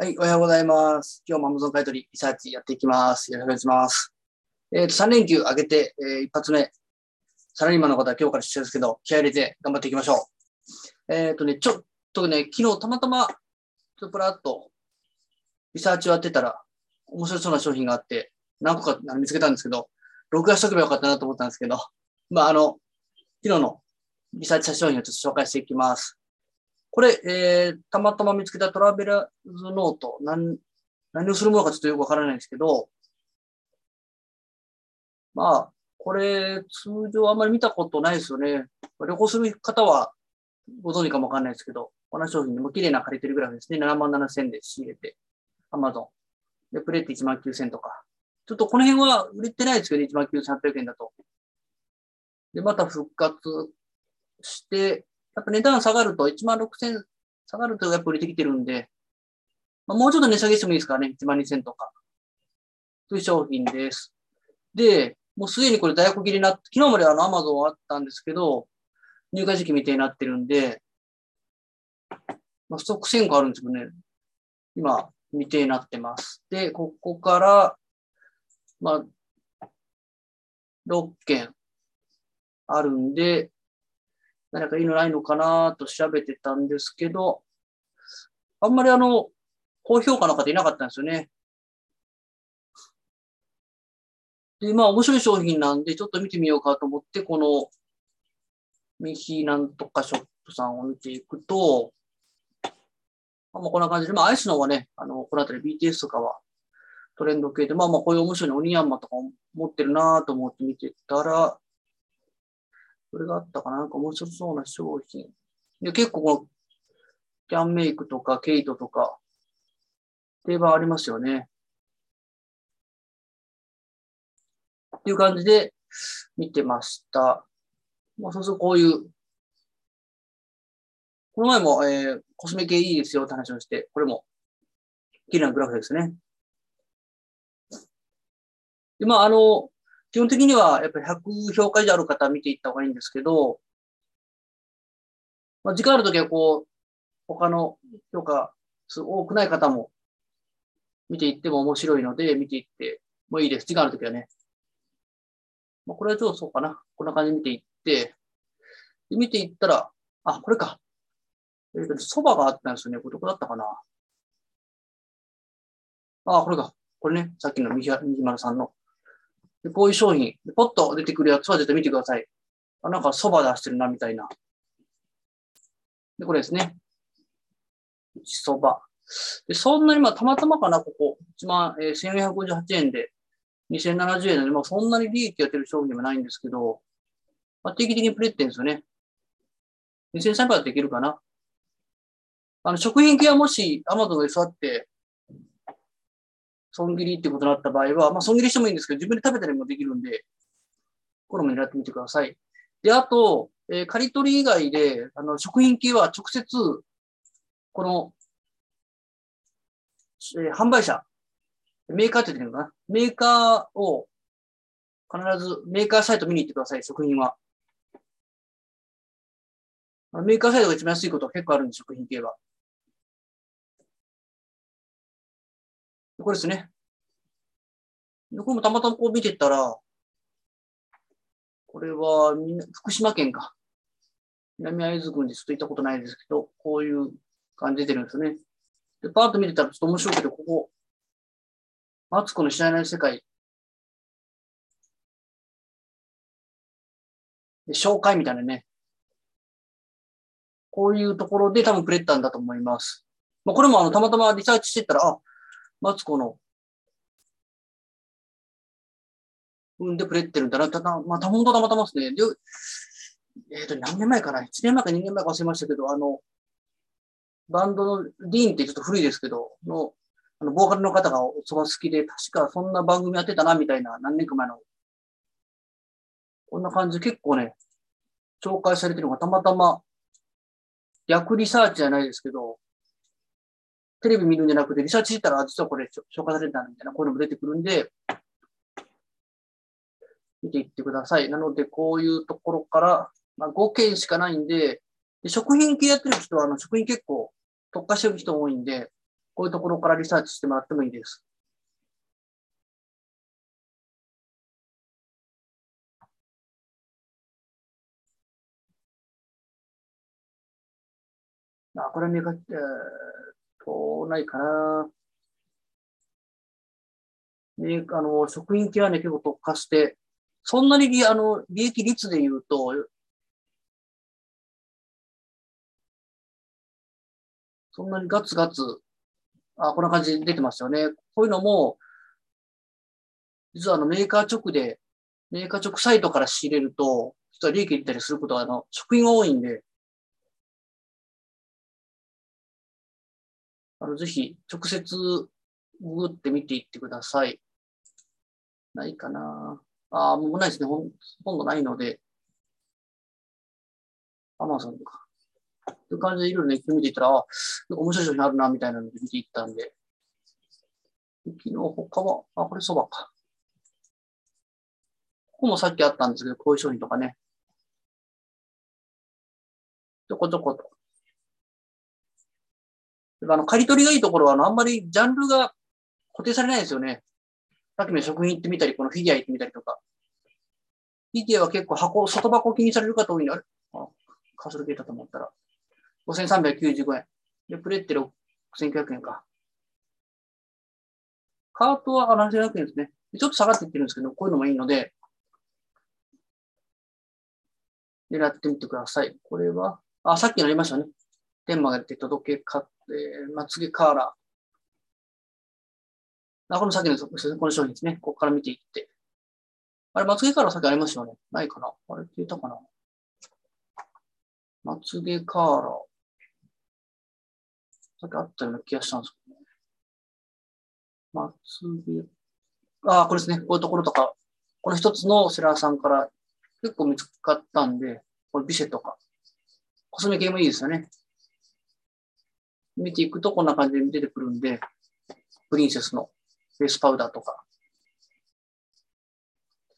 はい、おはようございます。今日も Amazon 買取リサーチやっていきます。よろしくお願いします。えっ、と、3連休明けて、えー一発目、サラリーマンの方は今日から出社ですけど、気合入れて頑張っていきましょう。えっ、とね、ちょっとね、昨日たまたま、ちょっとプラッと、リサーチをやってたら、面白そうな商品があって、何個か見つけたんですけど、録画しとけばよかったなと思ったんですけど、まあ、あの、昨日のリサーチした商品をちょっと紹介していきます。これ、えー、たまたま見つけたトラベラーズノート、何、何をするものかちょっとよくわからないですけど、まあ、これ、通常あんまり見たことないですよね。旅行する方はご存知かもわかんないですけど、この商品でも綺麗な借りてるグラフですね。7万7千で仕入れて、Amazon。で、プレーって1万9000とか。ちょっとこの辺は売れてないですけど、1万9800円だと。で、また復活して、やっぱ値段下がると、1万6000下がるとやっぱ売れてきてるんで、まあ、もうちょっと値下げしてもいいですからね、1万2000とか。という商品です。で、もうすでにこれ在庫切りになって、昨日まであの Amazon あったんですけど、入荷時期未定になってるんで、まあ、ストック1000個あるんですけどね、今、未定になってます。で、ここから、まあ、6件あるんで、何かいいのないのかなと調べてたんですけど、あんまりあの、高評価の方いなかったんですよね。で、まあ面白い商品なんで、ちょっと見てみようかと思って、この、ミヒなんとかショップさんを見ていくと、まあ、こんな感じで、まあアイスの方はね、あの、このあたり BTS とかはトレンド系で、まあまあこういう面白いのオニヤンマとか持ってるなと思って見てたら、これがあったかななんか面白そうな商品。で、結構この、キャンメイクとかケイトとか、定番ありますよね。っていう感じで見てました。まあ、そうするとこういう、この前も、えー、コスメ系いいですよって話をして、これも、綺麗なグラフですね。で、まあ、あの、基本的には、やっぱり100評価以上ある方は見ていった方がいいんですけど、まあ、時間あるときはこう、他の評価多くない方も見ていっても面白いので、見ていってもいいです。時間あるときはね。まあ、これはちょっとそうかな。こんな感じで見ていって、で見ていったら、あ、これか。えっ、と、そばがあったんですよね。これどこだったかな。あ、これか。これね。さっきの右丸さんの。でこういう商品、ポッと出てくるやつは絶対見てください。あ、なんか蕎麦出してるな、みたいな。で、これですね。蕎麦。で、そんなに、まあ、たまたまかな、ここ。1万、えー、1458円で、2070円なので、まあ、そんなに利益やってる商品でもないんですけど、まあ、定期的にプレってんですよね。2300円できるかな。あの、食品系はもし、アマゾンで座って、損切りってことになった場合は、まあ、損切りしてもいいんですけど、自分で食べたりもできるんで、これも狙ってみてください。で、あと、えー、刈り取り以外で、あの、食品系は直接、この、えー、販売者、メーカーって言ってるのかな？メーカーを、必ずメーカーサイト見に行ってください、食品は。メーカーサイトが一番安いことは結構あるんで、食品系は。これですね。これもたまたまこう見てたら、これは福島県か。南会津郡でちょっと行ったことないですけど、こういう感じ出てるんですね。で、パーッと見てたらちょっと面白いけど、ここ、マツコの知らない世界。で、紹介みたいなね。こういうところで多分くれたんだと思います。まあ、これもあの、たまたまリサーチしてたら、あ、マツコの、うんでくれてるんだな。ただ、まあ、本当たまたまですね。で、えっ、ー、と、何年前かな ?1 年前か2年前か忘れましたけど、あの、バンドのディーンってちょっと古いですけど、の、あの、ボーカルの方がそば好きで、確かそんな番組やってたな、みたいな、何年か前の。こんな感じで結構ね、紹介されてるのがたまたま、逆リサーチじゃないですけど、テレビ見るんじゃなくて、リサーチしたら、実はこれ紹介されたみたいな、こういうのも出てくるんで、見ていってください。なので、こういうところから、まあ、5件しかないんで、で食品系やってる人は、あの、食品結構特化してる人多いんで、こういうところからリサーチしてもらってもいいです。あ、これ見かけ、えー、と、ないかな。ね、あの、職員系はね、結構特化して、そんなにあの利益率で言うと、そんなにガツガツ、あ、こんな感じで出てますよね。こういうのも、実はあのメーカー直で、メーカー直サイトから仕入れると、実は利益出たりすることは、あの、職員が多いんで、あの、ぜひ、直接、ググって見ていってください。ないかなああ、もうないですね。ほとんどないので、アマゾンとか。という感じでいろいろネット見ていったら、あ、面白い商品あるな、みたいなので見ていったんで。昨日他は、あ、これそばか。ここもさっきあったんですけど、こういう商品とかね。ちょこちょこと。あの、刈り取りがいいところは、あの、あんまりジャンルが固定されないですよね。さっきの食品行ってみたり、このフィギュア行ってみたりとか。フィギュアは結構箱、外箱気にされる方多いのあれ、カソルゲータと思ったら。5395円。で、プレッテ6900円か。カートは7500円ですね。ちょっと下がっていってるんですけど、こういうのもいいので、狙ってみてください。これは、あ、さっきのありましたね。天満が出て届けか、えー、まつげカーラー。あ、この先の、この商品ですね。ここから見ていって。あれ、まつげカーラーさっきありましたよね。ないかなあれ、消えたかなまつげカーラー。さっきあったような気がしたんですけどね。まつげ。あ、これですね。こういうところとか、この一つのセラーさんから結構見つかったんで、これビシェとか。コスメ系もいいですよね。見ていくとこんな感じで出てくるんで、プリンセスのフェイスパウダーとか。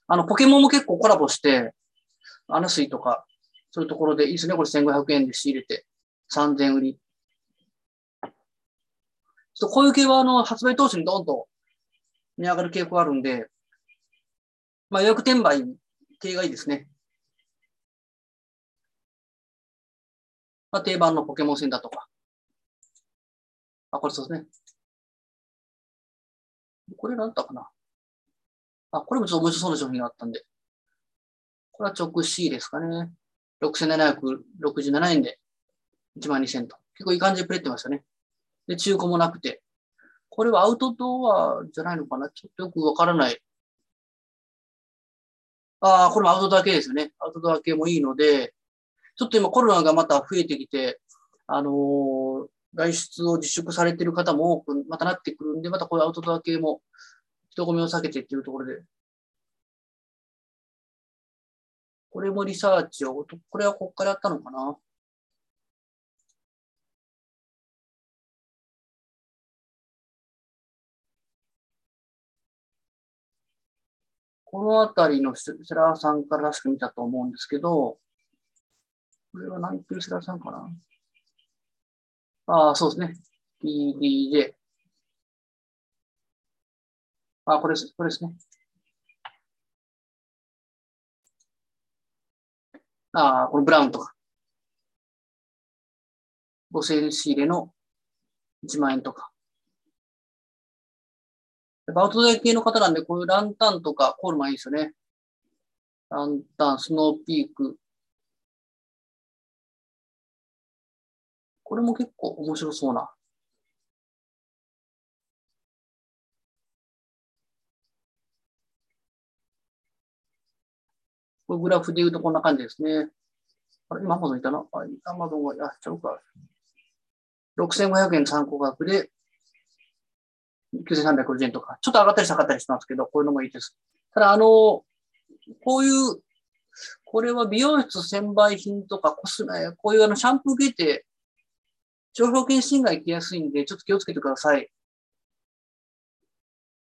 あの、ポケモンも結構コラボして、アナスイとか、そういうところでいいですね。これ1500円で仕入れて、3000売り。ちょっとこういう系は、あの、発売当初にドンと値上がる傾向あるんで、まあ予約転売系がいいですね。まあ、定番のポケモン戦だとか。あ、これそうですね。これ何だったかなあ、これもちょっと面白そうな商品があったんで。これは直 C ですかね。6767円で12000と。結構いい感じでプレってますよね。で、中古もなくて。これはアウトドアじゃないのかなちょっとよくわからない。ああ、これもアウトドア系ですよね。アウトドア系もいいので、ちょっと今コロナがまた増えてきて、あのー、外出を自粛されている方も多くまたなってくるんで、またこういうアウトドア系も人混みを避けてっていうところで、これもリサーチを、これはここからやったのかな。このあたりのセラーさんかららしく見たと思うんですけど、これは何言ってるセラーさんかな。ああ、そうですね。PDJ。あ、これです。これですね。ああ、このブラウンとか。5000円仕入れの1万円とか。アウトドア系の方なんで、こういうランタンとかコールマンいいですよね。ランタン、スノーピーク、これも結構面白そうな。これグラフで言うとこんな感じですね。あれ、今アマゾンいたな。アマゾンがやっちゃうか。6500円参考額で9350円とか、ちょっと上がったり下がったりしてますけど、こういうのもいいです。ただ、あの、こういう、これは美容室専売品とかコスメ、こういうあのシャンプー系って商標権侵害きやすいんで、ちょっと気をつけてください。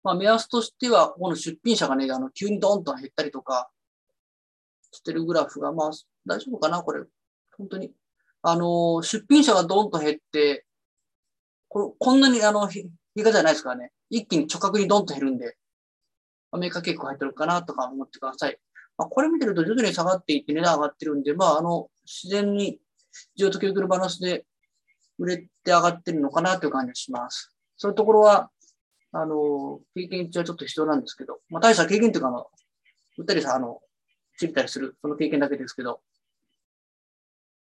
まあ、目安としては、この出品者がね、あの、急にドンと減ったりとか、してるグラフが、まあ、大丈夫かなこれ。本当に。あの、出品者がドンと減って、ここんなにあの、日がじゃないですからね。一気に直角にドンと減るんで、アメリカ結構入ってるかなとか思ってください。まあ、これ見てると徐々に下がっていって値段上がってるんで、まあ、あの、自然に需要と供給のバランスで売れて上がってるのかなという感じがします。そういうところは、あの、経験値はちょっと必要なんですけど、まあ、大した経験っていうか、あの、売ったりさ、あの、知ったりする、その経験だけですけど、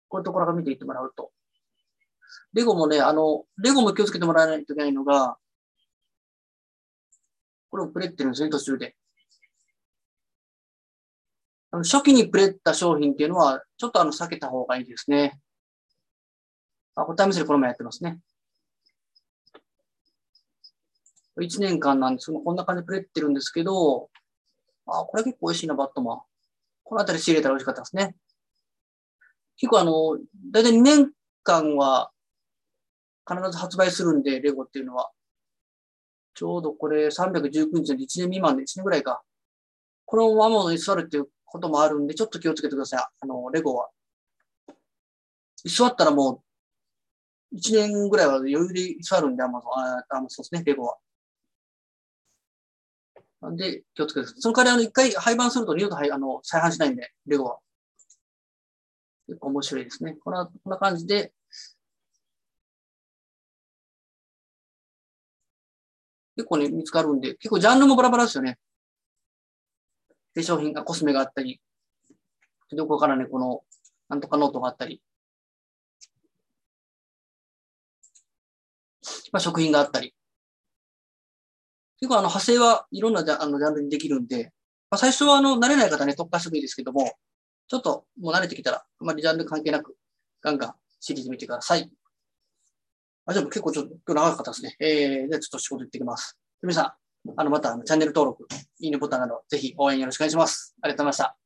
こういうところが見ていってもらうと。レゴもね、あの、レゴも気をつけてもらわないといけないのが、これをプレってるんですね、途中で。あの初期にプレった商品っていうのは、ちょっとあの、避けた方がいいですね。あ、これタイムセールこの前やってますね。1年間なんですけど、こんな感じでプレってるんですけど、あ、これ結構美味しいな、バットマン。このあたり仕入れたら美味しかったですね。結構あの、だいたい2年間は必ず発売するんで、レゴっていうのは。ちょうどこれ319日で1年未満で1年ぐらいか。このままに座るっていうこともあるんで、ちょっと気をつけてください。あの、レゴは。座ったらもう、1年ぐらいは余裕で居座るんで、アマゾン、あ、あそうですね、レゴは。なんで、気をつけてください。その代わり、あの、一回廃盤すると二度とあの再販しないんで、レゴは。結構面白いですね。こんな、こんな感じで、結構ね、見つかるんで、結構ジャンルもバラバラですよね。化粧品がコスメがあったり、どこからね、この、なんとかノートがあったり、まあ、食品があったり。結構あの派生はいろんなジャあのジャンルにできるんで、まあ、最初はあの慣れない方ね、特化してもいいですけども、ちょっともう慣れてきたら、あまりジャンル関係なく、ガンガンシリーズ見てください。あ、じゃあ結構ちょっと今日長かったですね。えー、じゃあちょっと仕事行ってきます。皆さん、あの、またチャンネル登録、いいねボタンなど、ぜひ応援よろしくお願いします。ありがとうございました。